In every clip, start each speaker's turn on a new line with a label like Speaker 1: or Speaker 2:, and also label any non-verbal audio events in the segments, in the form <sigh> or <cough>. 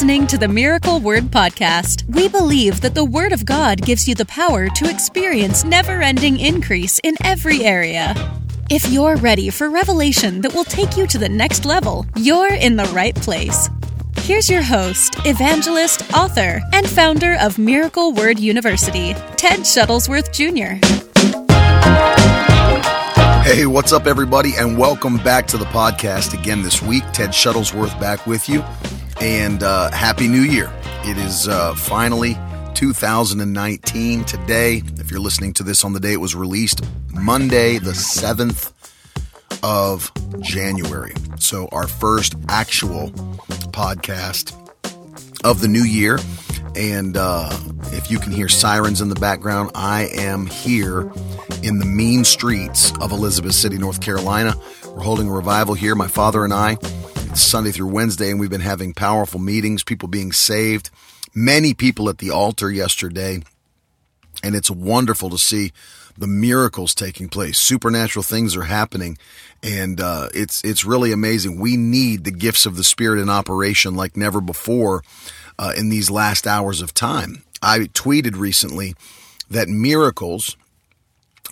Speaker 1: listening to the Miracle Word Podcast. We believe that the Word of God gives you the power to experience never ending increase in every area. If you're ready for revelation that will take you to the next level, you're in the right place. Here's your host, evangelist, author, and founder of Miracle Word University, Ted Shuttlesworth Jr.
Speaker 2: Hey, what's up, everybody, and welcome back to the podcast again this week. Ted Shuttlesworth back with you, and uh, Happy New Year. It is uh, finally 2019 today. If you're listening to this on the day it was released, Monday, the 7th of January. So, our first actual podcast of the new year. And uh, if you can hear sirens in the background, I am here in the mean streets of Elizabeth City, North Carolina. We're holding a revival here, my father and I. Sunday through Wednesday, and we've been having powerful meetings, people being saved. Many people at the altar yesterday, and it's wonderful to see the miracles taking place. Supernatural things are happening, and uh, it's it's really amazing. We need the gifts of the Spirit in operation like never before uh, in these last hours of time. I tweeted recently that miracles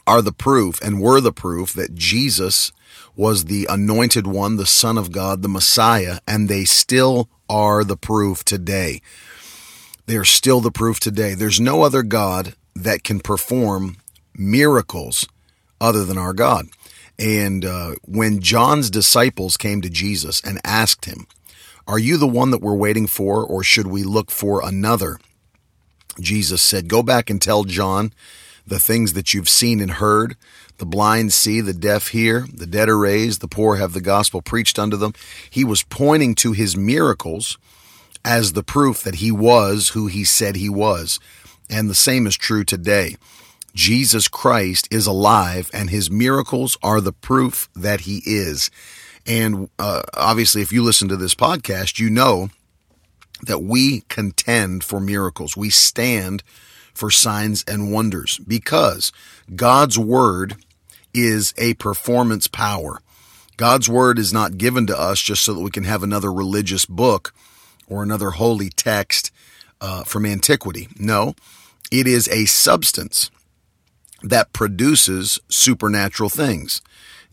Speaker 2: are the proof and were the proof that Jesus was the anointed one, the Son of God, the Messiah, and they still are the proof today. They are still the proof today. There's no other God that can perform miracles other than our God. And uh, when John's disciples came to Jesus and asked him, Are you the one that we're waiting for, or should we look for another? Jesus said, Go back and tell John the things that you've seen and heard. The blind see, the deaf hear, the dead are raised, the poor have the gospel preached unto them. He was pointing to his miracles as the proof that he was who he said he was. And the same is true today. Jesus Christ is alive, and his miracles are the proof that he is. And uh, obviously, if you listen to this podcast, you know that we contend for miracles. We stand for signs and wonders because God's word is a performance power. God's word is not given to us just so that we can have another religious book or another holy text uh, from antiquity. No, it is a substance that produces supernatural things.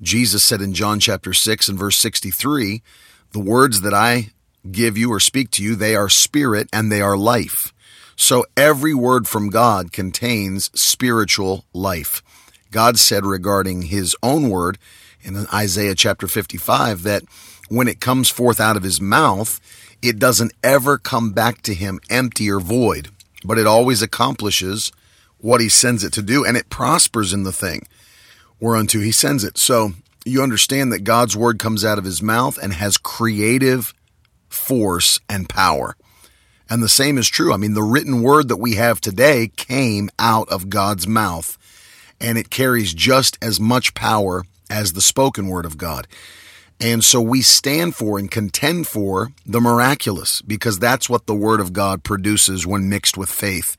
Speaker 2: Jesus said in John chapter 6 and verse 63, the words that I give you or speak to you, they are spirit and they are life. So every word from God contains spiritual life. God said regarding his own word in Isaiah chapter 55 that when it comes forth out of his mouth, it doesn't ever come back to him empty or void, but it always accomplishes what he sends it to do and it prospers in the thing whereunto he sends it. So you understand that God's word comes out of his mouth and has creative force and power. And the same is true. I mean, the written word that we have today came out of God's mouth, and it carries just as much power as the spoken word of God. And so we stand for and contend for the miraculous because that's what the word of God produces when mixed with faith.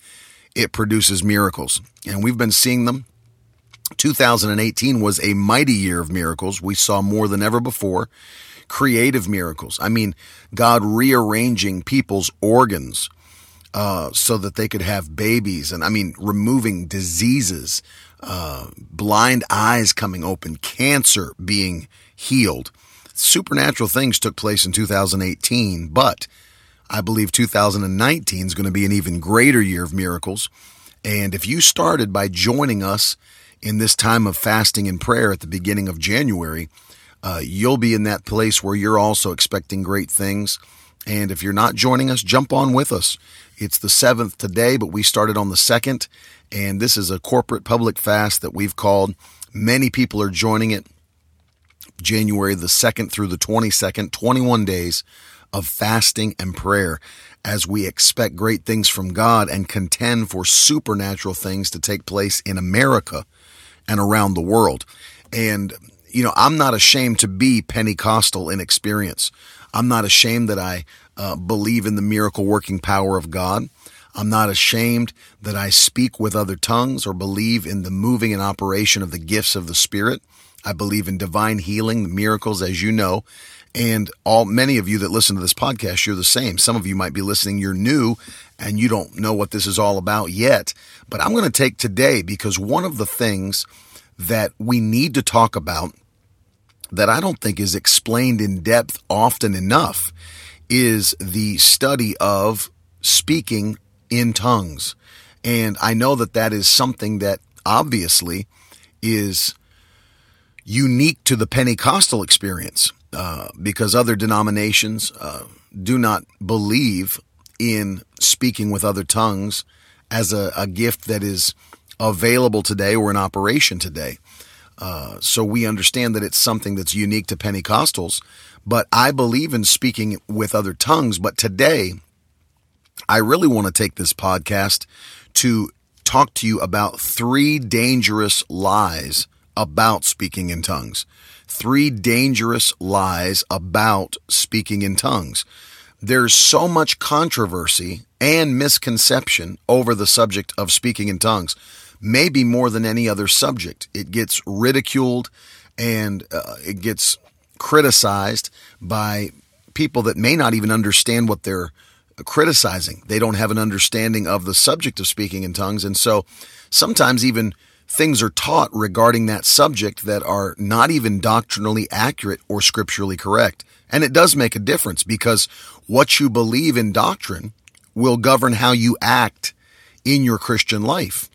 Speaker 2: It produces miracles, and we've been seeing them. 2018 was a mighty year of miracles. We saw more than ever before creative miracles. I mean, God rearranging people's organs uh, so that they could have babies, and I mean, removing diseases, uh, blind eyes coming open, cancer being healed. Supernatural things took place in 2018, but I believe 2019 is going to be an even greater year of miracles. And if you started by joining us in this time of fasting and prayer at the beginning of January, uh, you'll be in that place where you're also expecting great things. And if you're not joining us, jump on with us. It's the seventh today, but we started on the second. And this is a corporate public fast that we've called. Many people are joining it January the 2nd through the 22nd, 21 days of fasting and prayer as we expect great things from God and contend for supernatural things to take place in America and around the world. And you know, I'm not ashamed to be Pentecostal in experience. I'm not ashamed that I uh, believe in the miracle working power of God. I'm not ashamed that I speak with other tongues or believe in the moving and operation of the gifts of the Spirit. I believe in divine healing, the miracles, as you know. And all many of you that listen to this podcast, you're the same. Some of you might be listening, you're new and you don't know what this is all about yet. But I'm going to take today because one of the things that we need to talk about that I don't think is explained in depth often enough is the study of speaking in tongues. And I know that that is something that obviously is unique to the Pentecostal experience uh, because other denominations uh, do not believe in speaking with other tongues as a, a gift that is available today or in operation today. Uh, so we understand that it's something that's unique to Pentecostals. But I believe in speaking with other tongues. But today, I really want to take this podcast to talk to you about three dangerous lies about speaking in tongues. Three dangerous lies about speaking in tongues. There's so much controversy and misconception over the subject of speaking in tongues maybe more than any other subject. It gets ridiculed and uh, it gets criticized by people that may not even understand what they're criticizing. They don't have an understanding of the subject of speaking in tongues. And so sometimes even things are taught regarding that subject that are not even doctrinally accurate or scripturally correct. And it does make a difference because what you believe in doctrine will govern how you act in your Christian life.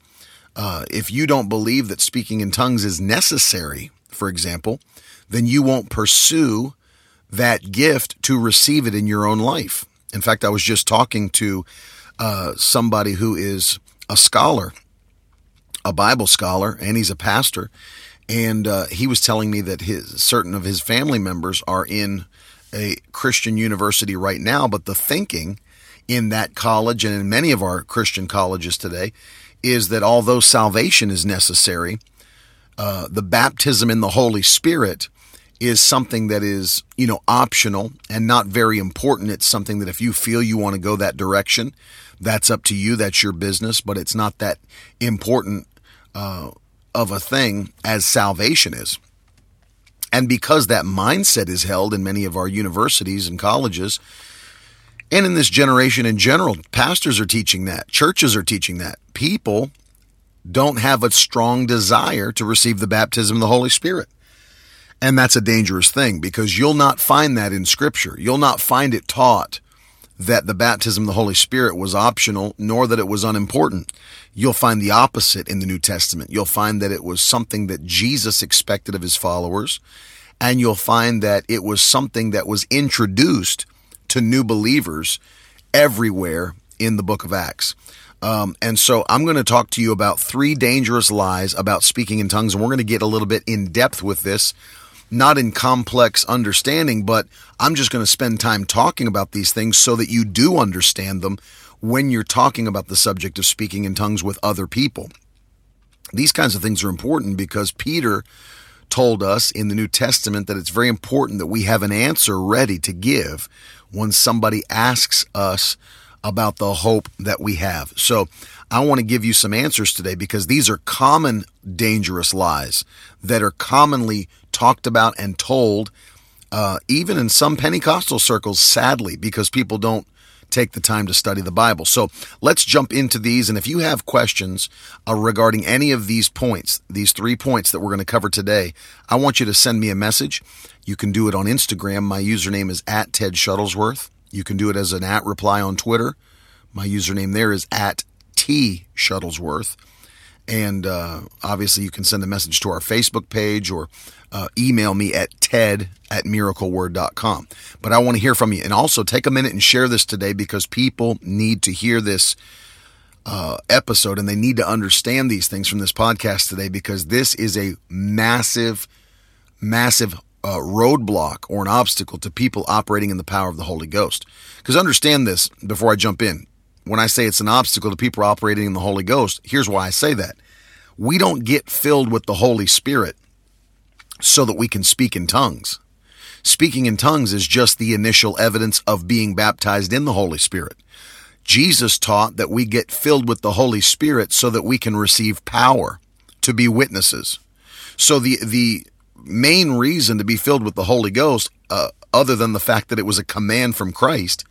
Speaker 2: Uh, if you don't believe that speaking in tongues is necessary, for example, then you won't pursue that gift to receive it in your own life. In fact, I was just talking to uh, somebody who is a scholar, a Bible scholar, and he's a pastor. And uh, he was telling me that his certain of his family members are in a Christian university right now, but the thinking in that college and in many of our Christian colleges today is that although salvation is necessary, uh, the baptism in the Holy Spirit is something that is, you know, optional and not very important. It's something that if you feel you want to go that direction, that's up to you. That's your business, but it's not that important uh, of a thing as salvation is. And because that mindset is held in many of our universities and colleges, and in this generation in general, pastors are teaching that, churches are teaching that. People don't have a strong desire to receive the baptism of the Holy Spirit. And that's a dangerous thing because you'll not find that in Scripture. You'll not find it taught that the baptism of the Holy Spirit was optional, nor that it was unimportant. You'll find the opposite in the New Testament. You'll find that it was something that Jesus expected of his followers, and you'll find that it was something that was introduced to new believers everywhere in the book of Acts. Um, and so I'm going to talk to you about three dangerous lies about speaking in tongues. And we're going to get a little bit in depth with this, not in complex understanding, but I'm just going to spend time talking about these things so that you do understand them when you're talking about the subject of speaking in tongues with other people. These kinds of things are important because Peter told us in the New Testament that it's very important that we have an answer ready to give when somebody asks us about the hope that we have. So I want to give you some answers today because these are common dangerous lies that are commonly talked about and told, uh, even in some Pentecostal circles, sadly, because people don't take the time to study the Bible. So let's jump into these. And if you have questions uh, regarding any of these points, these three points that we're going to cover today, I want you to send me a message. You can do it on Instagram. My username is at Ted Shuttlesworth. You can do it as an at reply on Twitter. My username there is at T Shuttlesworth. And uh, obviously, you can send a message to our Facebook page or uh, email me at ted at miracleword.com. But I want to hear from you. And also take a minute and share this today because people need to hear this uh, episode and they need to understand these things from this podcast today because this is a massive, massive uh, roadblock or an obstacle to people operating in the power of the Holy Ghost. Because understand this before I jump in. When I say it's an obstacle to people operating in the Holy Ghost, here's why I say that. We don't get filled with the Holy Spirit so that we can speak in tongues. Speaking in tongues is just the initial evidence of being baptized in the Holy Spirit. Jesus taught that we get filled with the Holy Spirit so that we can receive power to be witnesses. So the, the main reason to be filled with the Holy Ghost, uh, other than the fact that it was a command from Christ,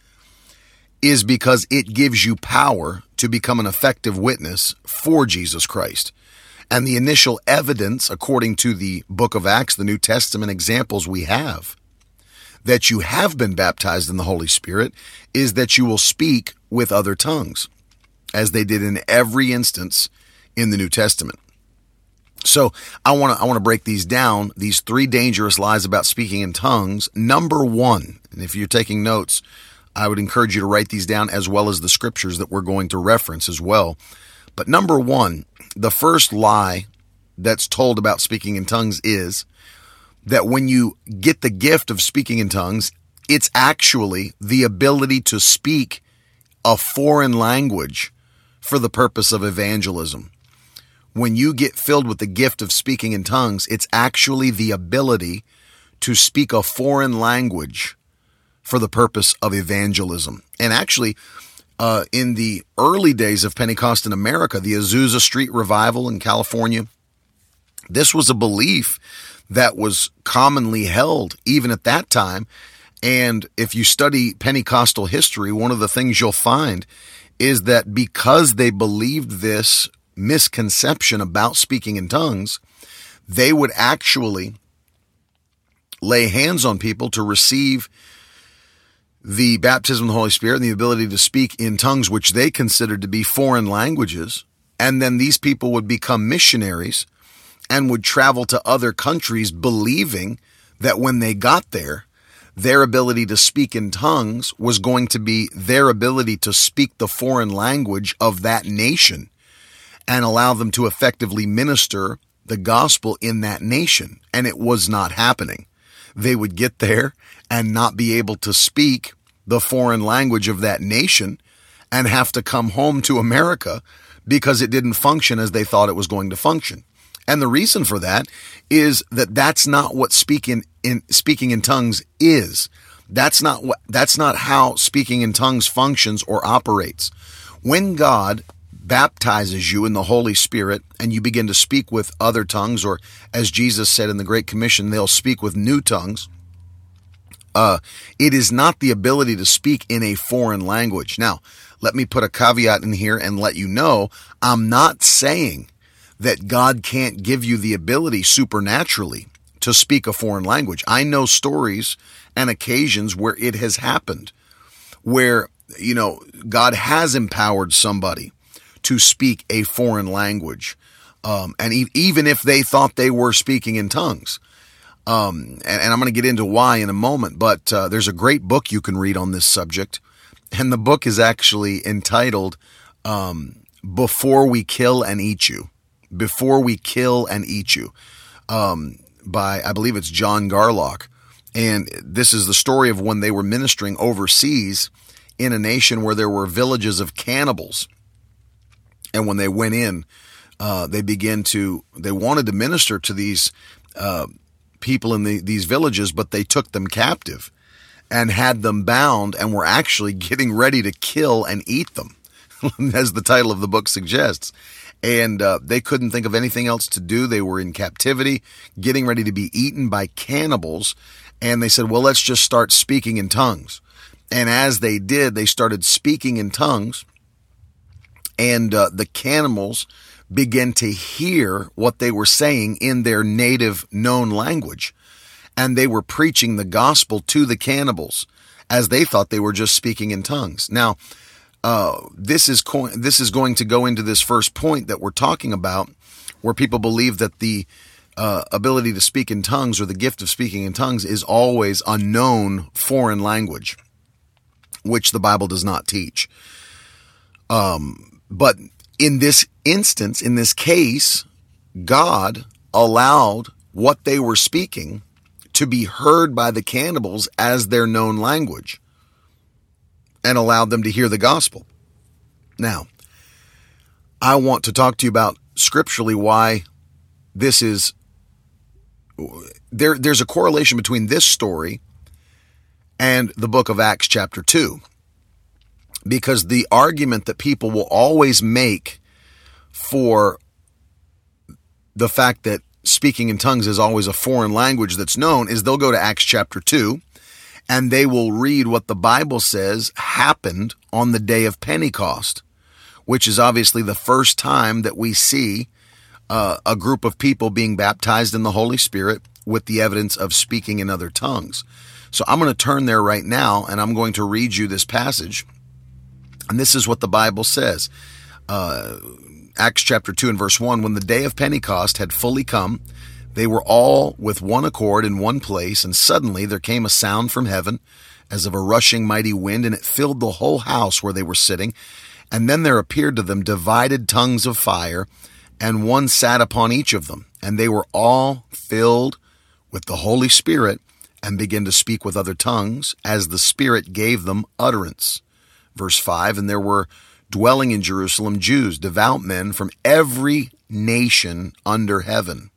Speaker 2: is because it gives you power to become an effective witness for Jesus Christ. And the initial evidence, according to the book of Acts, the New Testament examples we have, that you have been baptized in the Holy Spirit is that you will speak with other tongues, as they did in every instance in the New Testament. So I want to I want to break these down. These three dangerous lies about speaking in tongues. Number one, and if you're taking notes, I would encourage you to write these down as well as the scriptures that we're going to reference as well. But number one, the first lie that's told about speaking in tongues is that when you get the gift of speaking in tongues, it's actually the ability to speak a foreign language for the purpose of evangelism. When you get filled with the gift of speaking in tongues, it's actually the ability to speak a foreign language for the purpose of evangelism. And actually, uh, in the early days of Pentecost in America, the Azusa Street revival in California, this was a belief that was commonly held even at that time. And if you study Pentecostal history, one of the things you'll find is that because they believed this misconception about speaking in tongues, they would actually lay hands on people to receive the baptism of the Holy Spirit and the ability to speak in tongues, which they considered to be foreign languages. And then these people would become missionaries and would travel to other countries believing that when they got there, their ability to speak in tongues was going to be their ability to speak the foreign language of that nation and allow them to effectively minister the gospel in that nation. And it was not happening they would get there and not be able to speak the foreign language of that nation and have to come home to America because it didn't function as they thought it was going to function. And the reason for that is that that's not what speaking in speaking in tongues is. That's not what that's not how speaking in tongues functions or operates. When God baptizes you in the Holy Spirit and you begin to speak with other tongues, or as Jesus said in the Great Commission, they'll speak with new tongues. Uh, it is not the ability to speak in a foreign language. Now, let me put a caveat in here and let you know I'm not saying that God can't give you the ability supernaturally to speak a foreign language. I know stories and occasions where it has happened, where, you know, God has empowered somebody to speak a foreign language. Um, and e- even if they thought they were speaking in tongues. Um, and, and, I'm going to get into why in a moment, but uh, there's a great book you can read on this subject. And the book is actually entitled um, Before We Kill and Eat You. Before We Kill and Eat You um, by, I believe it's John Garlock. And this is the story of when they were ministering overseas in a nation where there were villages of cannibals and when they went in, uh, they began to, they wanted to minister to these uh, people in the, these villages, but they took them captive and had them bound and were actually <laughs> getting ready to kill and eat them, <laughs> as the title of the book suggests. And uh, they couldn't think of anything else to do. They were in captivity, getting ready to be eaten by cannibals. And they said, well, let's just start speaking in tongues. And as they did, they started speaking in tongues and uh, the cannibals began to hear what they were saying in their native known language. And they were preaching the gospel to the cannibals as they thought they were just speaking in tongues. Now, uh, this is co- this is going to go into this first point that we're talking about, where people believe that the uh, ability to speak in tongues or the gift of speaking in tongues is always a known foreign language, which the Bible does not teach. Um, but in this instance, in this case, God allowed what they were speaking to be heard by the cannibals as their known language and allowed them to hear the gospel. Now, I want to talk to you about scripturally why this is there there's a correlation between this story and the book of Acts chapter 2 because the argument that people will always make for the fact that speaking in tongues is always a foreign language that's known is they'll go to Acts chapter 2 and they will read what the Bible says happened on the day of Pentecost, which is obviously the first time that we see uh, a group of people being baptized in the Holy Spirit with the evidence of speaking in other tongues. So I'm going to turn there right now and I'm going to read you this passage. And this is what the Bible says. Uh, Acts chapter 2 and verse 1 When the day of Pentecost had fully come, they were all with one accord in one place, and suddenly there came a sound from heaven as of a rushing mighty wind, and it filled the whole house where they were sitting. And then there appeared to them divided tongues of fire, and one sat upon each of them. And they were all filled with the Holy Spirit and began to speak with other tongues as the Spirit gave them utterance. Verse 5 And there were dwelling in Jerusalem Jews, devout men from every nation under heaven.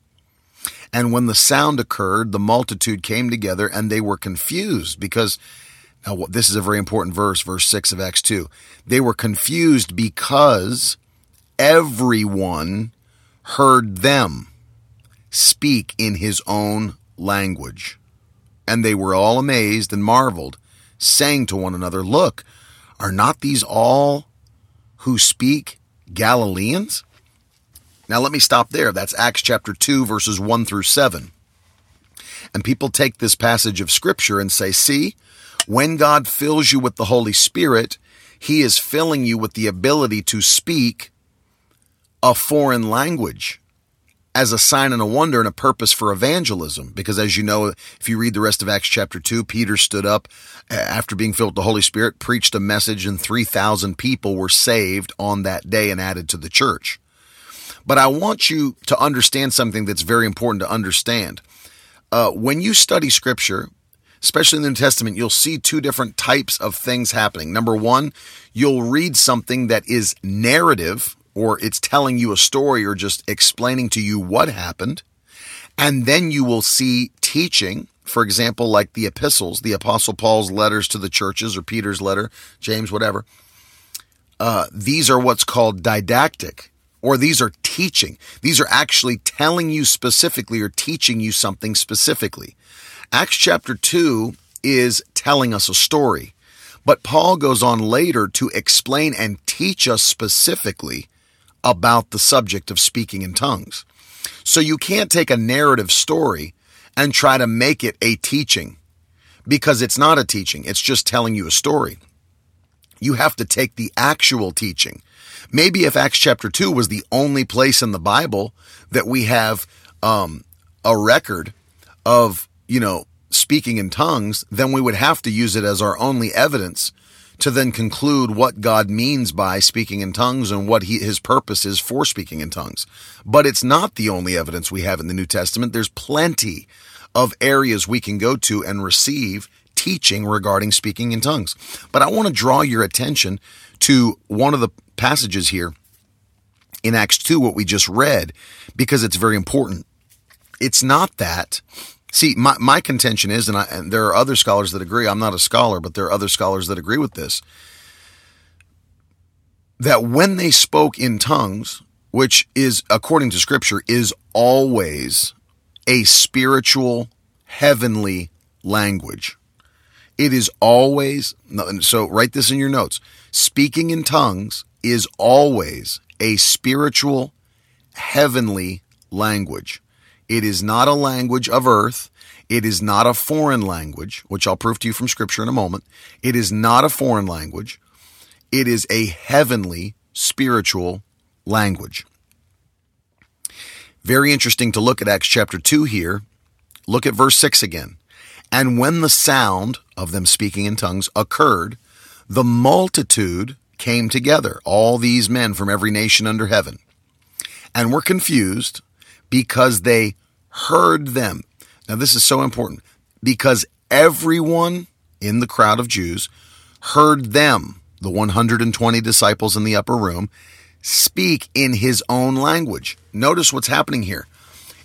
Speaker 2: And when the sound occurred, the multitude came together and they were confused because now this is a very important verse, verse 6 of Acts 2. They were confused because everyone heard them speak in his own language. And they were all amazed and marveled, saying to one another, Look, are not these all who speak Galileans? Now let me stop there. That's Acts chapter 2, verses 1 through 7. And people take this passage of scripture and say, see, when God fills you with the Holy Spirit, he is filling you with the ability to speak a foreign language as a sign and a wonder and a purpose for evangelism. Because as you know, if you read the rest of Acts chapter 2, Peter stood up after being filled with the Holy Spirit, preached a message, and 3,000 people were saved on that day and added to the church. But I want you to understand something that's very important to understand. Uh, when you study scripture, especially in the New Testament, you'll see two different types of things happening. Number one, you'll read something that is narrative, or it's telling you a story or just explaining to you what happened. And then you will see teaching, for example, like the epistles, the Apostle Paul's letters to the churches or Peter's letter, James, whatever. Uh, these are what's called didactic, or these are teaching. These are actually telling you specifically or teaching you something specifically. Acts chapter 2 is telling us a story, but Paul goes on later to explain and teach us specifically about the subject of speaking in tongues. So you can't take a narrative story and try to make it a teaching because it's not a teaching. It's just telling you a story. You have to take the actual teaching. Maybe if Acts chapter 2 was the only place in the Bible that we have um, a record of, you know, speaking in tongues, then we would have to use it as our only evidence to then conclude what God means by speaking in tongues and what he, his purpose is for speaking in tongues. But it's not the only evidence we have in the New Testament. There's plenty of areas we can go to and receive teaching regarding speaking in tongues. But I want to draw your attention to one of the passages here in Acts 2, what we just read, because it's very important. It's not that See, my, my contention is, and, I, and there are other scholars that agree, I'm not a scholar, but there are other scholars that agree with this, that when they spoke in tongues, which is, according to scripture, is always a spiritual, heavenly language. It is always, so write this in your notes. Speaking in tongues is always a spiritual, heavenly language. It is not a language of earth. It is not a foreign language, which I'll prove to you from scripture in a moment. It is not a foreign language. It is a heavenly spiritual language. Very interesting to look at Acts chapter 2 here. Look at verse 6 again. And when the sound of them speaking in tongues occurred, the multitude came together, all these men from every nation under heaven, and were confused because they heard them. Now, this is so important because everyone in the crowd of Jews heard them, the 120 disciples in the upper room, speak in his own language. Notice what's happening here.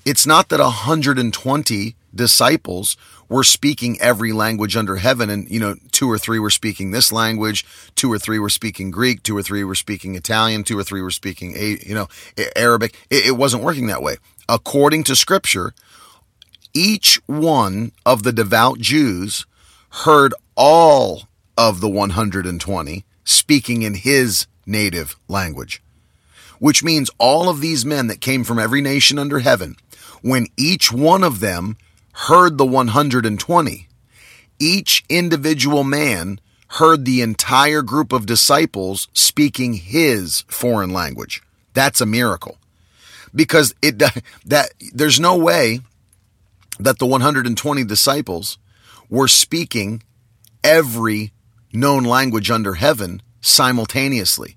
Speaker 2: It's not that 120 disciples were speaking every language under heaven and you know two or three were speaking this language two or three were speaking greek two or three were speaking italian two or three were speaking you know arabic it wasn't working that way according to scripture, each one of the devout Jews heard all of the 120 speaking in his native language. Which means all of these men that came from every nation under heaven, when each one of them heard the 120, each individual man heard the entire group of disciples speaking his foreign language. That's a miracle. Because it <laughs> that there's no way that the 120 disciples were speaking every known language under heaven simultaneously.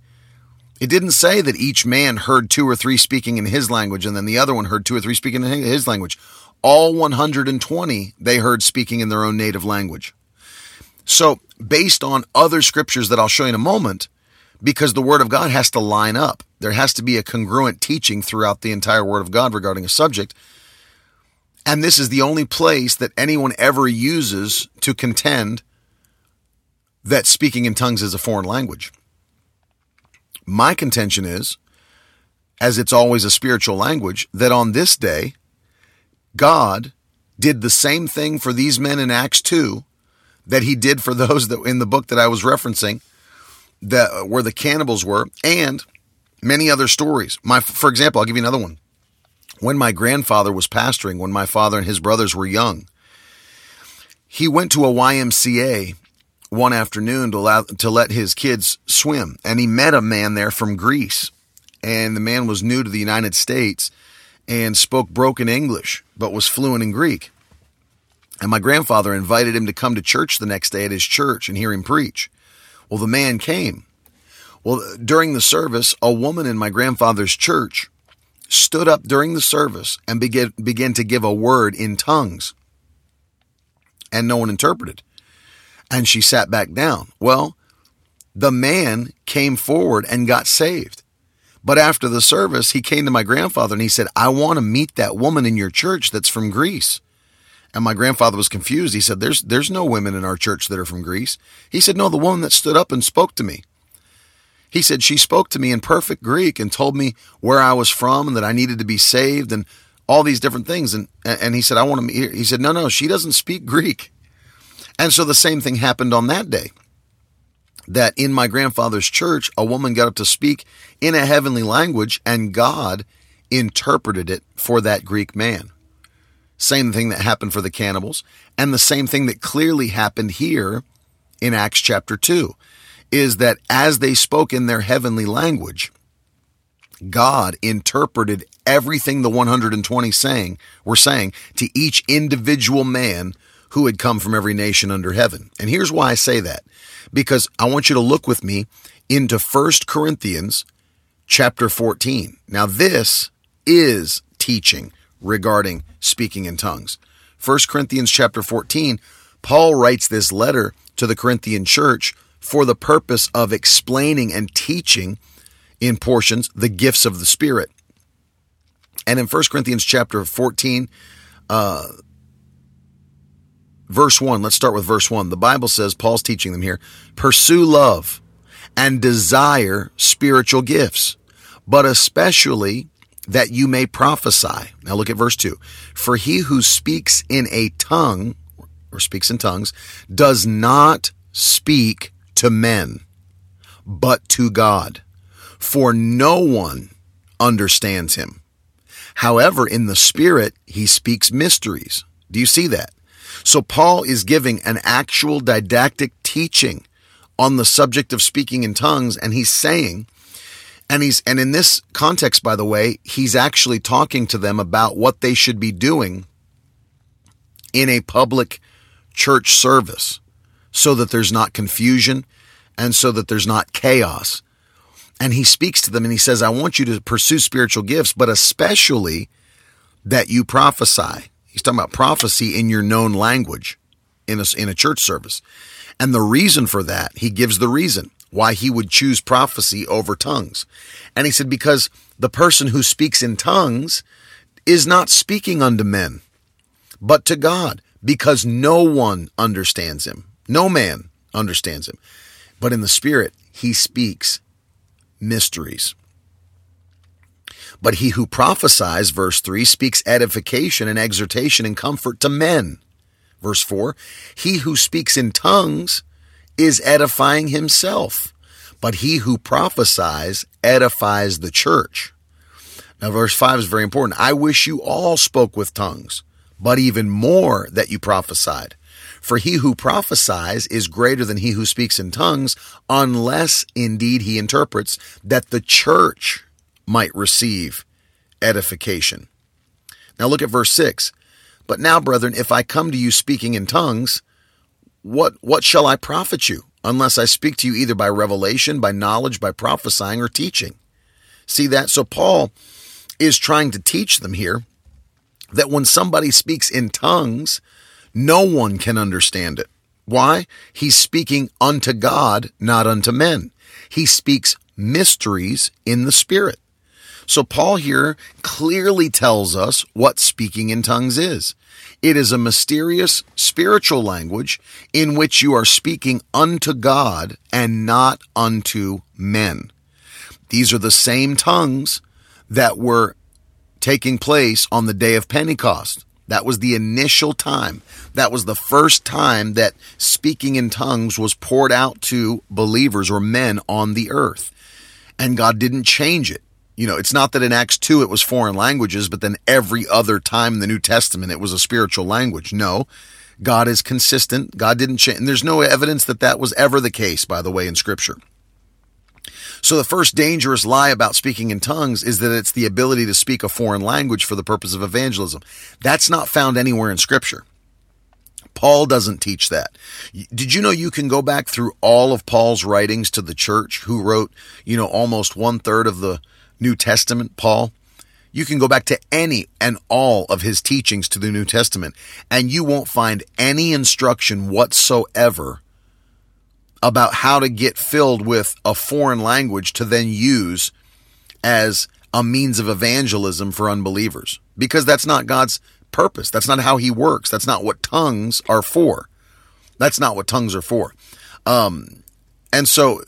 Speaker 2: It didn't say that each man heard two or three speaking in his language and then the other one heard two or three speaking in his language. All 120 they heard speaking in their own native language. So, based on other scriptures that I'll show you in a moment, because the Word of God has to line up, there has to be a congruent teaching throughout the entire Word of God regarding a subject. And this is the only place that anyone ever uses to contend that speaking in tongues is a foreign language. My contention is, as it's always a spiritual language, that on this day, God did the same thing for these men in Acts 2 that he did for those that in the book that I was referencing that uh, where the cannibals were and many other stories. My for example, I'll give you another one. When my grandfather was pastoring, when my father and his brothers were young, he went to a YMCA one afternoon to, allow, to let his kids swim. And he met a man there from Greece. And the man was new to the United States and spoke broken English, but was fluent in Greek. And my grandfather invited him to come to church the next day at his church and hear him preach. Well, the man came. Well, during the service, a woman in my grandfather's church stood up during the service and began, began to give a word in tongues. And no one interpreted and she sat back down. Well, the man came forward and got saved. But after the service, he came to my grandfather and he said, I want to meet that woman in your church that's from Greece. And my grandfather was confused. He said, There's there's no women in our church that are from Greece. He said, No, the woman that stood up and spoke to me. He said, She spoke to me in perfect Greek and told me where I was from and that I needed to be saved and all these different things. And and he said, I want to meet He said, No, no, she doesn't speak Greek. And so the same thing happened on that day. That in my grandfather's church, a woman got up to speak in a heavenly language, and God interpreted it for that Greek man. Same thing that happened for the cannibals, and the same thing that clearly happened here in Acts chapter 2 is that as they spoke in their heavenly language, God interpreted everything the 120 saying were saying to each individual man who had come from every nation under heaven. And here's why I say that. Because I want you to look with me into 1 Corinthians chapter 14. Now this is teaching regarding speaking in tongues. 1 Corinthians chapter 14, Paul writes this letter to the Corinthian church for the purpose of explaining and teaching in portions the gifts of the Spirit. And in 1 Corinthians chapter 14, uh, verse 1, let's start with verse 1. The Bible says, Paul's teaching them here, pursue love and desire spiritual gifts, but especially that you may prophesy. Now look at verse 2. For he who speaks in a tongue, or speaks in tongues, does not speak to men, but to God. For no one understands him. However, in the Spirit, he speaks mysteries. Do you see that? So Paul is giving an actual didactic teaching on the subject of speaking in tongues and he's saying and he's and in this context by the way, he's actually talking to them about what they should be doing in a public church service so that there's not confusion and so that there's not chaos. And he speaks to them and he says, I want you to pursue spiritual gifts, but especially that you prophesy. He's talking about prophecy in your known language in a, in a church service. And the reason for that, he gives the reason why he would choose prophecy over tongues. And he said, because the person who speaks in tongues is not speaking unto men, but to God, because no one understands him. No man understands him. But in the spirit, he speaks mysteries. But he who prophesies, verse 3, speaks edification and exhortation and comfort to men. Verse 4, he who speaks in tongues is edifying himself, but he who prophesies edifies the church. Now, verse 5 is very important. I wish you all spoke with tongues, but even more that you prophesied. For he who prophesies is greater than he who speaks in tongues, unless indeed he interprets that the church might receive edification. Now look at verse 6. But now, brethren, if I come to you speaking in tongues, what, what shall I profit you, unless I speak to you either by revelation, by knowledge, by prophesying, or teaching? See that? So Paul is trying to teach them here that when somebody speaks in tongues, no one can understand it. Why? He's speaking unto God, not unto men. He speaks mysteries in the Spirit. So Paul here clearly tells us what speaking in tongues is. It is a mysterious spiritual language in which you are speaking unto God and not unto men. These are the same tongues that were taking place on the day of Pentecost. That was the initial time. That was the first time that speaking in tongues was poured out to believers or men on the earth. And God didn't change it. You know, it's not that in Acts 2 it was foreign languages, but then every other time in the New Testament it was a spiritual language. No, God is consistent. God didn't change. And there's no evidence that that was ever the case, by the way, in Scripture. So the first dangerous lie about speaking in tongues is that it's the ability to speak a foreign language for the purpose of evangelism. That's not found anywhere in Scripture. Paul doesn't teach that. Did you know you can go back through all of Paul's writings to the church, who wrote, you know, almost one third of the New Testament, Paul, you can go back to any and all of his teachings to the New Testament, and you won't find any instruction whatsoever about how to get filled with a foreign language to then use as a means of evangelism for unbelievers. Because that's not God's purpose. That's not how he works. That's not what tongues are for. That's not what tongues are for. Um, and so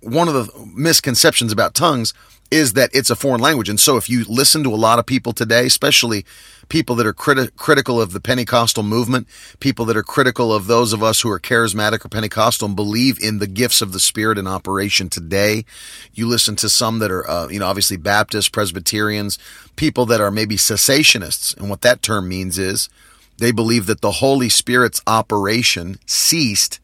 Speaker 2: one of the misconceptions about tongues is that it's a foreign language. And so if you listen to a lot of people today, especially people that are criti- critical of the Pentecostal movement, people that are critical of those of us who are charismatic or Pentecostal and believe in the gifts of the Spirit in operation today, you listen to some that are, uh, you know, obviously Baptists, Presbyterians, people that are maybe cessationists. And what that term means is they believe that the Holy Spirit's operation ceased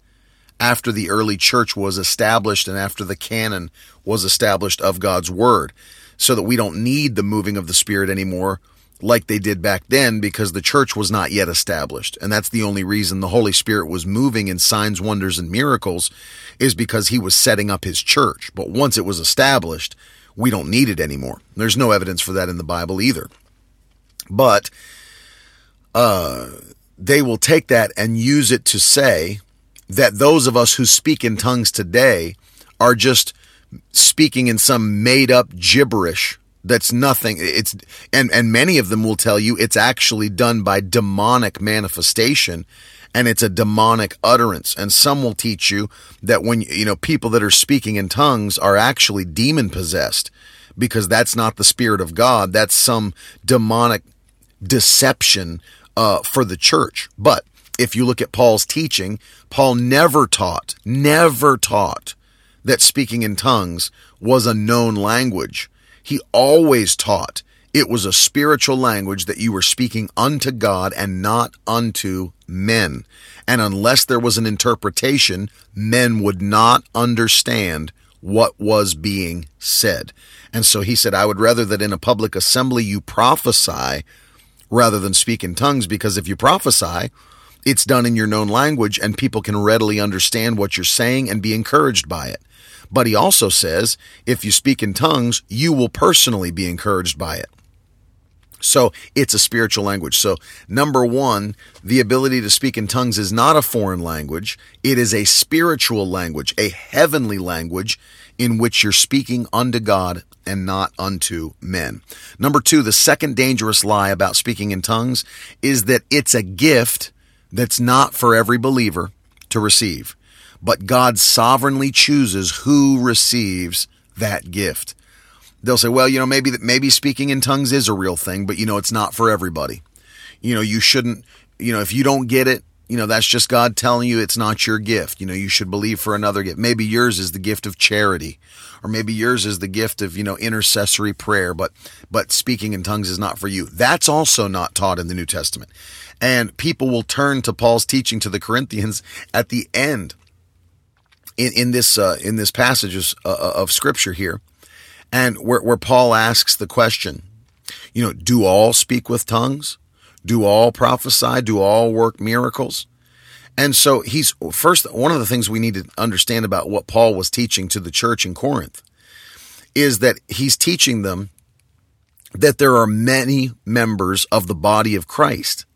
Speaker 2: after the early church was established and after the canon was established of God's word so that we don't need the moving of the spirit anymore like they did back then because the church was not yet established. And that's the only reason the Holy Spirit was moving in signs, wonders, and miracles is because he was setting up his church. But once it was established, we don't need it anymore. There's no evidence for that in the Bible either. But uh, they will take that and use it to say that those of us who speak in tongues today are just speaking in some made up gibberish that's nothing. It's and and many of them will tell you it's actually done by demonic manifestation and it's a demonic utterance. And some will teach you that when you know people that are speaking in tongues are actually demon possessed because that's not the spirit of god. That's some demonic deception uh, for the church. But if you look at Paul's teaching, Paul never taught, never taught that speaking in tongues was a known language. He always taught it was a spiritual language that you were speaking unto God and not unto men. And unless there was an interpretation, men would not understand what was being said. And so he said, I would rather that in a public assembly you prophesy rather than speak in tongues, because if you prophesy, it's done in your known language and people can readily understand what you're saying and be encouraged by it. But he also says, if you speak in tongues, you will personally be encouraged by it. So it's a spiritual language. So, number one, the ability to speak in tongues is not a foreign language. It is a spiritual language, a heavenly language in which you're speaking unto God and not unto men. Number two, the second dangerous lie about speaking in tongues is that it's a gift that's not for every believer to receive, but God sovereignly chooses who receives that gift. they'll say, well, you know, maybe maybe speaking in tongues is a real thing, but you know, it's not for everybody. You know, you shouldn't, you know, if you don't get it, you know, that's just God telling you it's not your gift. You know, you should believe for another gift. Maybe yours is the gift of charity, or maybe yours is the gift of, you know, intercessory prayer, but but speaking in tongues is not for you. That's also not taught in the New Testament. And people will turn to Paul's teaching to the Corinthians at the end in, in this uh, in this passages uh, uh, of scripture here, and where, where Paul asks the question, you know, do all speak with tongues? Do all prophesy? Do all work miracles? And so he's first, one of the things we need to understand about what Paul was teaching to the church in Corinth is that he's teaching them that there are many members of the body of Christ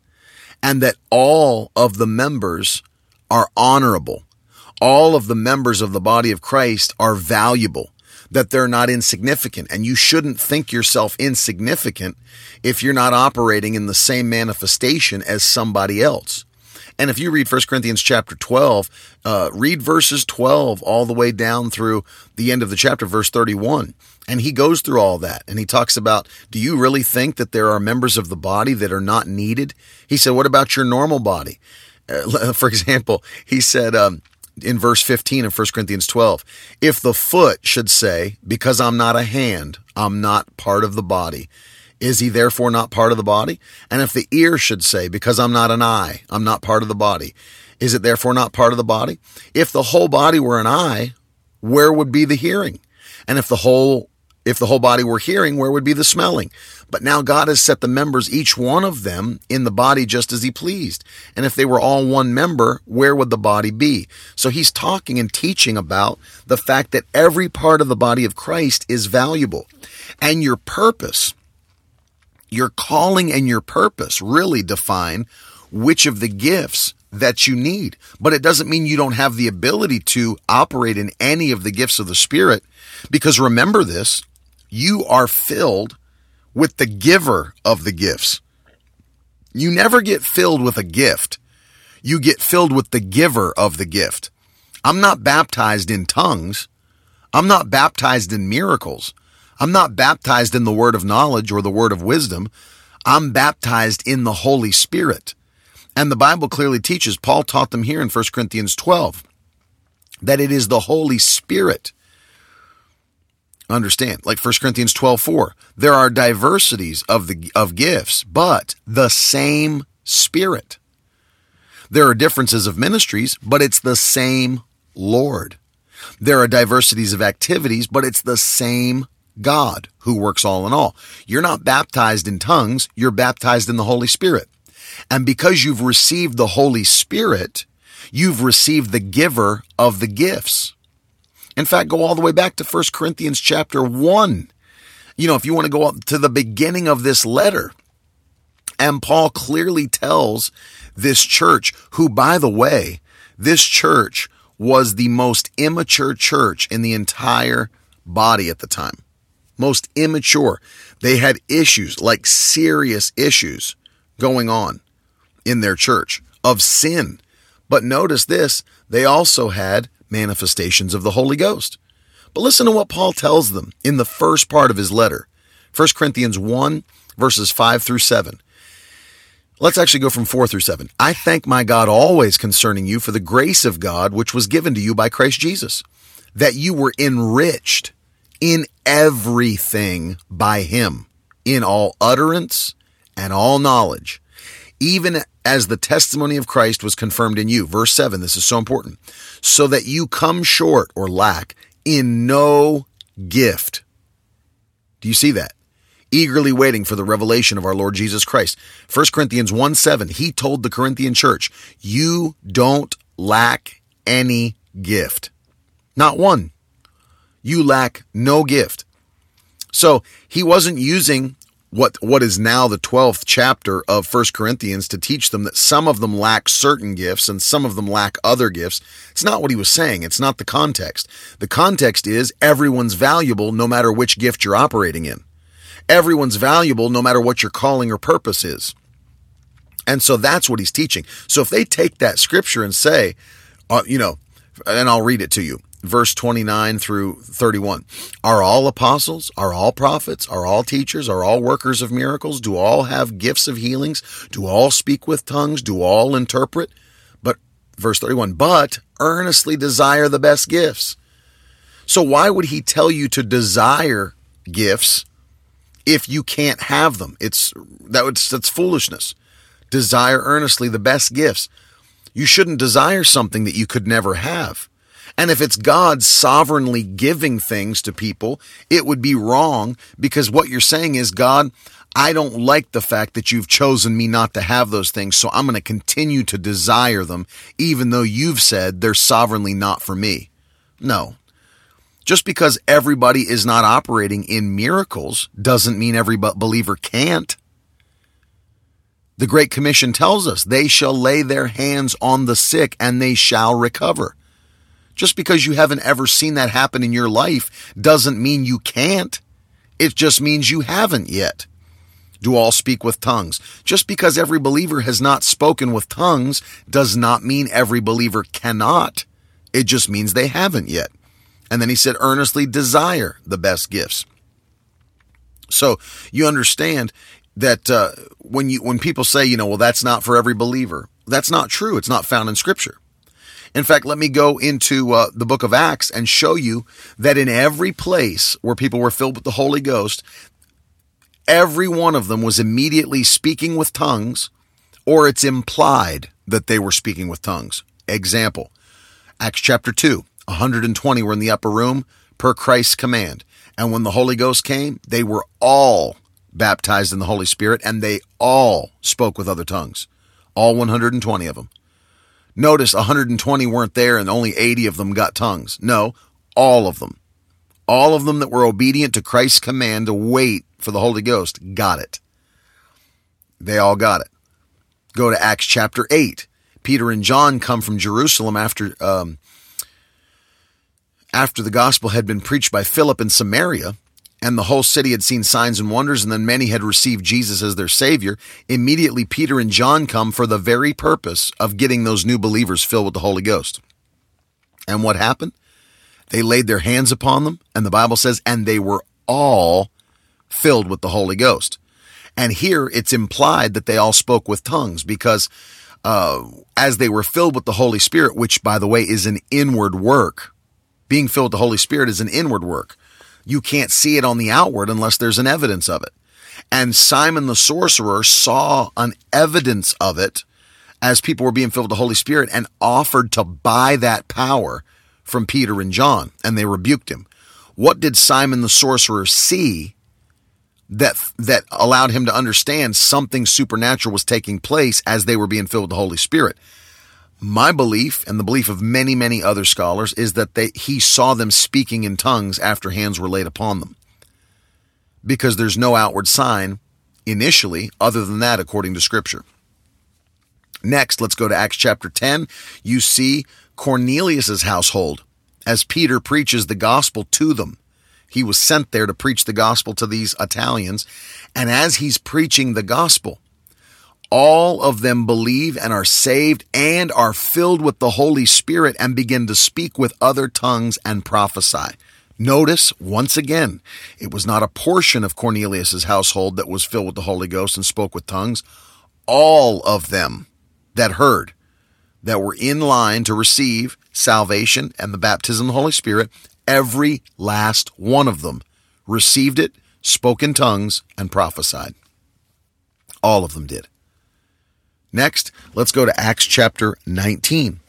Speaker 2: and that all of the members are honorable. All of the members of the body of Christ are valuable that they're not insignificant. And you shouldn't think yourself insignificant if you're not operating in the same manifestation as somebody else. And if you read 1 Corinthians chapter 12, uh, read verses 12 all the way down through the end of the chapter, verse 31. And he goes through all that and he talks about, do you really think that there are members of the body that are not needed? He said, what about your normal body? Uh, <laughs> for example, he said, um, in verse 15 of 1 Corinthians 12. If the foot should say, Because I'm not a hand, I'm not part of the body, is he therefore not part of the body? And if the ear should say, Because I'm not an eye, I'm not part of the body, is it therefore not part of the body? If the whole body were an eye, where would be the hearing? And if the whole if the whole body were hearing, where would be the smelling? But now God has set the members, each one of them, in the body just as He pleased. And if they were all one member, where would the body be? So He's talking and teaching about the fact that every part of the body of Christ is valuable. And your purpose, your calling and your purpose really define which of the gifts that you need. But it doesn't mean you don't have the ability to operate in any of the gifts of the Spirit. Because remember this, you are filled with the giver of the gifts. You never get filled with a gift. You get filled with the giver of the gift. I'm not baptized in tongues. I'm not baptized in miracles. I'm not baptized in the word of knowledge or the word of wisdom. I'm baptized in the Holy Spirit. And the Bible clearly teaches, Paul taught them here in 1 Corinthians 12, that it is the Holy Spirit understand like 1 corinthians 12 4 there are diversities of the of gifts but the same spirit. There are differences of ministries but it's the same lord. There are diversities of activities but it's the same god who works all in all. You're not baptized in tongues you're baptized in the holy spirit. And because you've received the holy spirit you've received the giver of the gifts in fact, go all the way back to 1 Corinthians chapter 1. You know, if you want to go up to the beginning of this letter, and Paul clearly tells this church, who, by the way, this church was the most immature church in the entire body at the time. Most immature. They had issues, like serious issues going on in their church of sin. But notice this, they also had manifestations of the Holy Ghost. But listen to what Paul tells them in the first part of his letter 1 Corinthians 1, verses 5 through 7. Let's actually go from 4 through 7. I thank my God always concerning you for the grace of God which was given to you by Christ Jesus, that you were enriched in everything by him, in all utterance and all knowledge, even as the testimony of Christ was confirmed in you. Verse 7, this is so important. So that you come short or lack in no gift. Do you see that? Eagerly waiting for the revelation of our Lord Jesus Christ. 1 Corinthians 1 7, he told the Corinthian church, You don't lack any gift. Not one. You lack no gift. So he wasn't using what what is now the 12th chapter of First Corinthians to teach them that some of them lack certain gifts and some of them lack other gifts. It's not what he was saying. It's not the context. The context is everyone's valuable no matter which gift you're operating in. Everyone's valuable no matter what your calling or purpose is. And so that's what he's teaching. So if they take that scripture and say, uh, you know, and I'll read it to you. Verse 29 through 31. Are all apostles? Are all prophets? Are all teachers? Are all workers of miracles? Do all have gifts of healings? Do all speak with tongues? Do all interpret? But, verse 31, but earnestly desire the best gifts. So why would he tell you to desire gifts if you can't have them? It's that would that's foolishness. Desire earnestly the best gifts. You shouldn't desire something that you could never have. And if it's God sovereignly giving things to people, it would be wrong because what you're saying is, God, I don't like the fact that you've chosen me not to have those things, so I'm going to continue to desire them, even though you've said they're sovereignly not for me. No. Just because everybody is not operating in miracles doesn't mean every believer can't. The Great Commission tells us they shall lay their hands on the sick and they shall recover. Just because you haven't ever seen that happen in your life doesn't mean you can't. It just means you haven't yet. Do all speak with tongues? Just because every believer has not spoken with tongues does not mean every believer cannot. It just means they haven't yet. And then he said, earnestly desire the best gifts. So you understand that uh, when you when people say, you know, well, that's not for every believer, that's not true. It's not found in Scripture. In fact, let me go into uh, the book of Acts and show you that in every place where people were filled with the Holy Ghost, every one of them was immediately speaking with tongues, or it's implied that they were speaking with tongues. Example Acts chapter 2 120 were in the upper room per Christ's command. And when the Holy Ghost came, they were all baptized in the Holy Spirit and they all spoke with other tongues. All 120 of them. Notice 120 weren't there and only 80 of them got tongues. No, all of them. All of them that were obedient to Christ's command to wait for the Holy Ghost got it. They all got it. Go to Acts chapter 8. Peter and John come from Jerusalem after um, after the gospel had been preached by Philip in Samaria and the whole city had seen signs and wonders, and then many had received Jesus as their Savior, immediately Peter and John come for the very purpose of getting those new believers filled with the Holy Ghost. And what happened? They laid their hands upon them, and the Bible says, and they were all filled with the Holy Ghost. And here it's implied that they all spoke with tongues because uh, as they were filled with the Holy Spirit, which, by the way, is an inward work, being filled with the Holy Spirit is an inward work you can't see it on the outward unless there's an evidence of it. And Simon the sorcerer saw an evidence of it as people were being filled with the Holy Spirit and offered to buy that power from Peter and John, and they rebuked him. What did Simon the sorcerer see that that allowed him to understand something supernatural was taking place as they were being filled with the Holy Spirit? My belief and the belief of many, many other scholars is that they, he saw them speaking in tongues after hands were laid upon them. Because there's no outward sign initially other than that according to scripture. Next, let's go to Acts chapter 10. You see Cornelius's household as Peter preaches the gospel to them. He was sent there to preach the gospel to these Italians. And as he's preaching the gospel, all of them believe and are saved and are filled with the Holy Spirit and begin to speak with other tongues and prophesy. Notice once again, it was not a portion of Cornelius's household that was filled with the Holy Ghost and spoke with tongues. All of them that heard, that were in line to receive salvation and the baptism of the Holy Spirit, every last one of them received it, spoke in tongues, and prophesied. All of them did. Next, let's go to Acts chapter 19.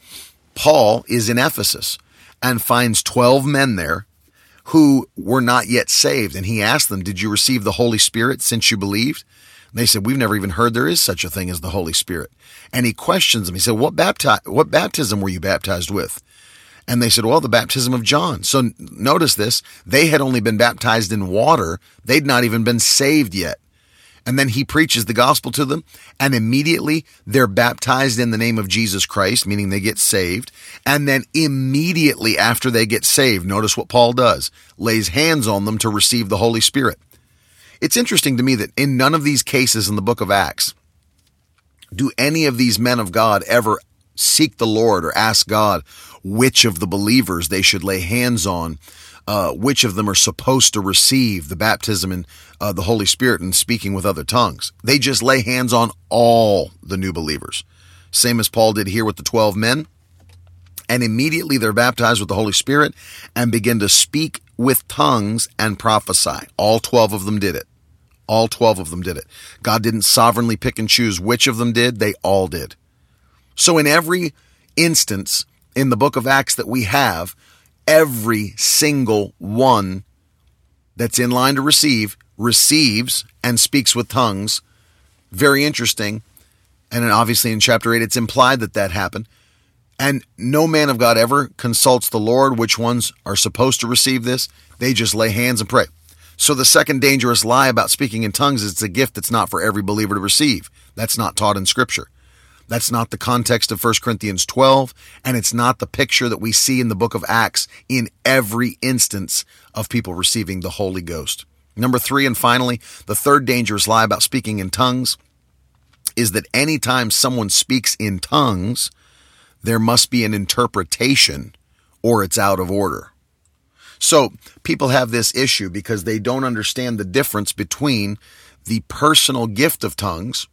Speaker 2: Paul is in Ephesus and finds 12 men there who were not yet saved. And he asked them, Did you receive the Holy Spirit since you believed? And they said, We've never even heard there is such a thing as the Holy Spirit. And he questions them. He said, What, bapti- what baptism were you baptized with? And they said, Well, the baptism of John. So notice this. They had only been baptized in water, they'd not even been saved yet and then he preaches the gospel to them, and immediately they're baptized in the name of Jesus Christ, meaning they get saved. And then immediately after they get saved, notice what Paul does lays hands on them to receive the Holy Spirit. It's interesting to me that in none of these cases in the book of Acts do any of these men of God ever seek the Lord or ask God which of the believers they should lay hands on, uh, which of them are supposed to receive the baptism in uh, the Holy Spirit and speaking with other tongues. They just lay hands on all the new believers. Same as Paul did here with the 12 men. And immediately they're baptized with the Holy Spirit and begin to speak with tongues and prophesy. All 12 of them did it. All 12 of them did it. God didn't sovereignly pick and choose which of them did, they all did. So, in every instance in the book of Acts that we have, every single one that's in line to receive receives and speaks with tongues. Very interesting. And obviously in chapter 8, it's implied that that happened. And no man of God ever consults the Lord which ones are supposed to receive this. They just lay hands and pray. So the second dangerous lie about speaking in tongues is it's a gift that's not for every believer to receive. That's not taught in scripture. That's not the context of 1 Corinthians 12, and it's not the picture that we see in the book of Acts in every instance of people receiving the Holy Ghost. Number three, and finally, the third dangerous lie about speaking in tongues is that anytime someone speaks in tongues, there must be an interpretation or it's out of order. So people have this issue because they don't understand the difference between the personal gift of tongues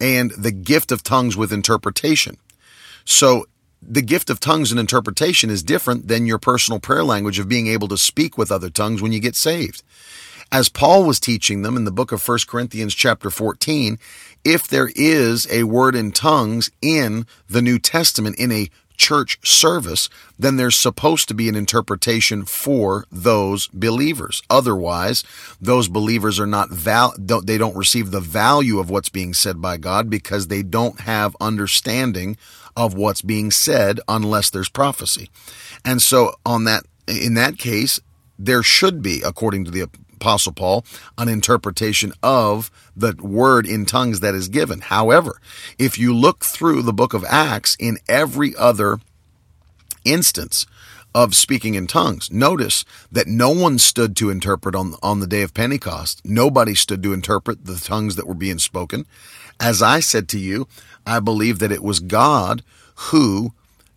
Speaker 2: and the gift of tongues with interpretation. So the gift of tongues and interpretation is different than your personal prayer language of being able to speak with other tongues when you get saved. As Paul was teaching them in the book of 1 Corinthians chapter 14, if there is a word in tongues in the New Testament in a church service, then there's supposed to be an interpretation for those believers. Otherwise, those believers are not val- don't, they don't receive the value of what's being said by God because they don't have understanding of what's being said unless there's prophecy. And so on that in that case, there should be according to the Apostle Paul an interpretation of the word in tongues that is given. However, if you look through the book of Acts in every other instance of speaking in tongues, notice that no one stood to interpret on, on the day of Pentecost. Nobody stood to interpret the tongues that were being spoken. As I said to you, I believe that it was God who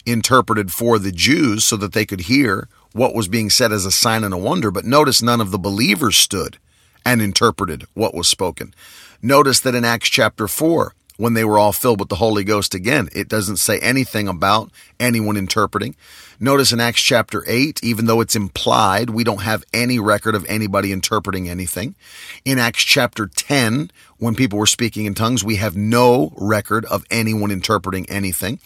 Speaker 2: interpreted for the Jews so that they could hear what was being said as a sign and a wonder, but notice none of the believers stood and interpreted what was spoken. Notice that in Acts chapter 4, when they were all filled with the Holy Ghost again. It doesn't say anything about anyone interpreting. Notice in Acts chapter 8, even though it's implied, we don't have any record of anybody interpreting anything. In Acts chapter 10, when people were speaking in tongues, we have no record of anyone interpreting anything.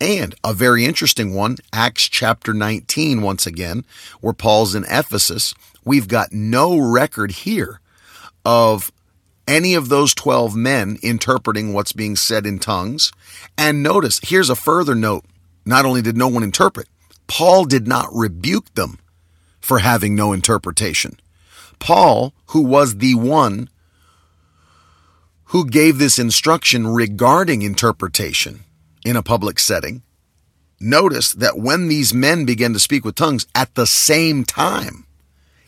Speaker 2: And a very interesting one, Acts chapter 19, once again, where Paul's in Ephesus, we've got no record here of any of those 12 men interpreting what's being said in tongues. And notice, here's a further note. Not only did no one interpret, Paul did not rebuke them for having no interpretation. Paul, who was the one who gave this instruction regarding interpretation in a public setting, notice that when these men began to speak with tongues at the same time,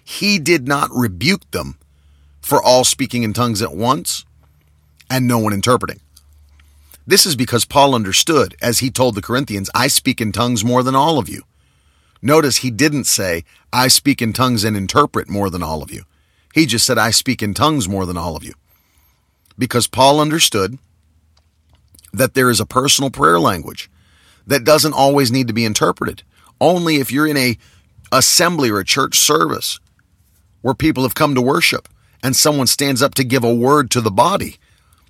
Speaker 2: he did not rebuke them for all speaking in tongues at once and no one interpreting. This is because Paul understood, as he told the Corinthians, I speak in tongues more than all of you. Notice he didn't say, I speak in tongues and interpret more than all of you. He just said, I speak in tongues more than all of you. Because Paul understood that there is a personal prayer language that doesn't always need to be interpreted. Only if you're in a assembly or a church service where people have come to worship and someone stands up to give a word to the body,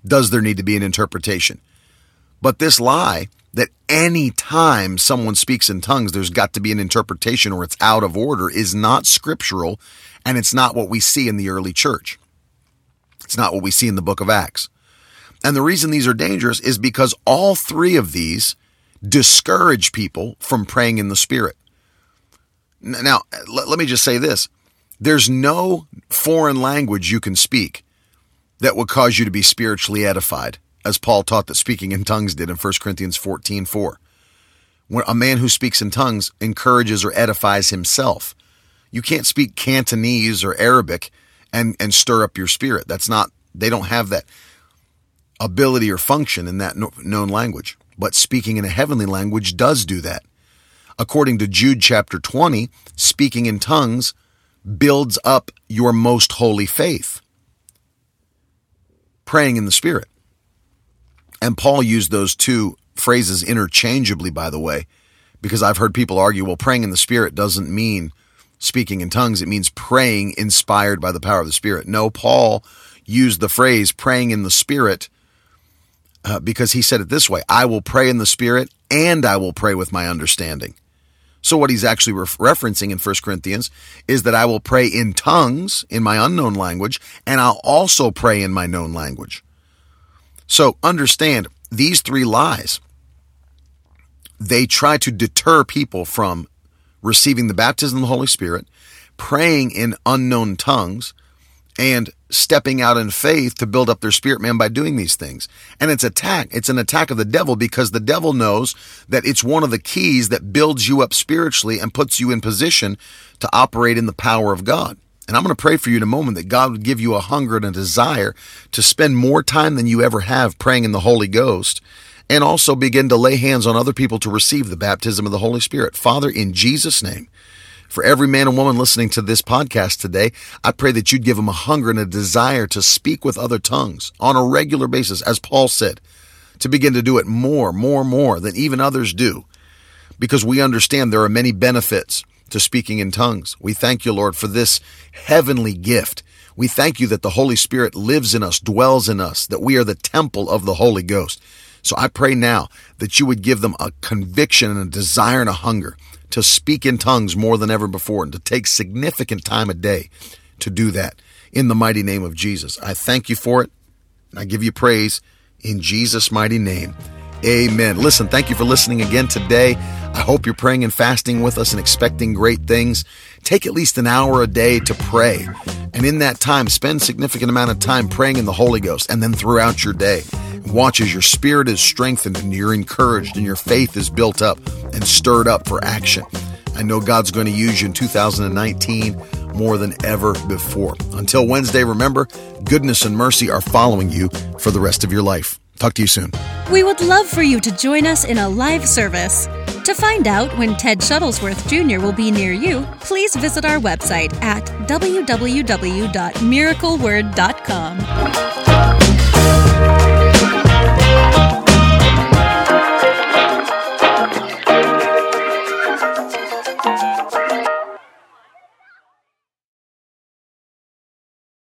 Speaker 2: does there need to be an interpretation? But this lie that any time someone speaks in tongues, there's got to be an interpretation or it's out of order is not scriptural and it's not what we see in the early church. It's not what we see in the book of Acts. And the reason these are dangerous is because all three of these discourage people from praying in the Spirit. Now, let, me just say this there's no foreign language you can speak that would cause you to be spiritually edified, as Paul taught that speaking in tongues did in 1 Corinthians 14 4. When a man who speaks in tongues encourages or edifies himself. You can't speak Cantonese or Arabic and, and stir up your spirit. That's not, they don't have that ability or function in that known language. but speaking in a heavenly language does do that. According to Jude chapter 20, speaking in tongues builds up your most holy faith. Praying in the Spirit. And Paul used those two phrases interchangeably, by the way, because I've heard people argue, well, praying in the Spirit doesn't mean speaking in tongues. It means praying inspired by the power of the Spirit. No, Paul used the phrase praying in the Spirit uh, because he said it this way I will pray in the Spirit and I will pray with my understanding. So, what he's actually re- referencing in 1 Corinthians is that I will pray in tongues in my unknown language, and I'll also pray in my known language. So, understand these three lies. They try to deter people from receiving the baptism of the Holy Spirit, praying in unknown tongues, and stepping out in faith to build up their spirit man by doing these things. And it's attack. It's an attack of the devil because the devil knows that it's one of the keys that builds you up spiritually and puts you in position to operate in the power of God. And I'm going to pray for you in a moment that God would give you a hunger and a desire to spend more time than you ever have praying in the Holy Ghost and also begin to lay hands on other people to receive the baptism of the Holy Spirit. Father, in Jesus' name, for every man and woman listening to this podcast today, I pray that you'd give them a hunger and a desire to speak with other tongues on a regular basis, as Paul said, to begin to do it more, more, more than even others do, because we understand there are many benefits to speaking in tongues. We thank you, Lord, for this heavenly gift. We thank you that the Holy Spirit lives in us, dwells in us, that we are the temple of the Holy Ghost. So I pray now that you would give them a conviction and a desire and a hunger to speak in tongues more than ever before and to take significant time a day to do that in the mighty name of Jesus. I thank you for it. And I give you praise in Jesus' mighty name. Amen. Listen, thank you for listening again today. I hope you're praying and fasting with us and expecting great things. Take at least an hour a day to pray. And in that time, spend significant amount of time praying in the Holy Ghost and then throughout your day. Watch as your spirit is strengthened and you're encouraged and your faith is built up and stirred up for action. I know God's going to use you in 2019 more than ever before. Until Wednesday, remember, goodness and mercy are following you for the rest of your life. Talk to you soon.
Speaker 1: We would love for you to join us in a live service. To find out when Ted Shuttlesworth Jr. will be near you, please visit our website at www.miracleword.com.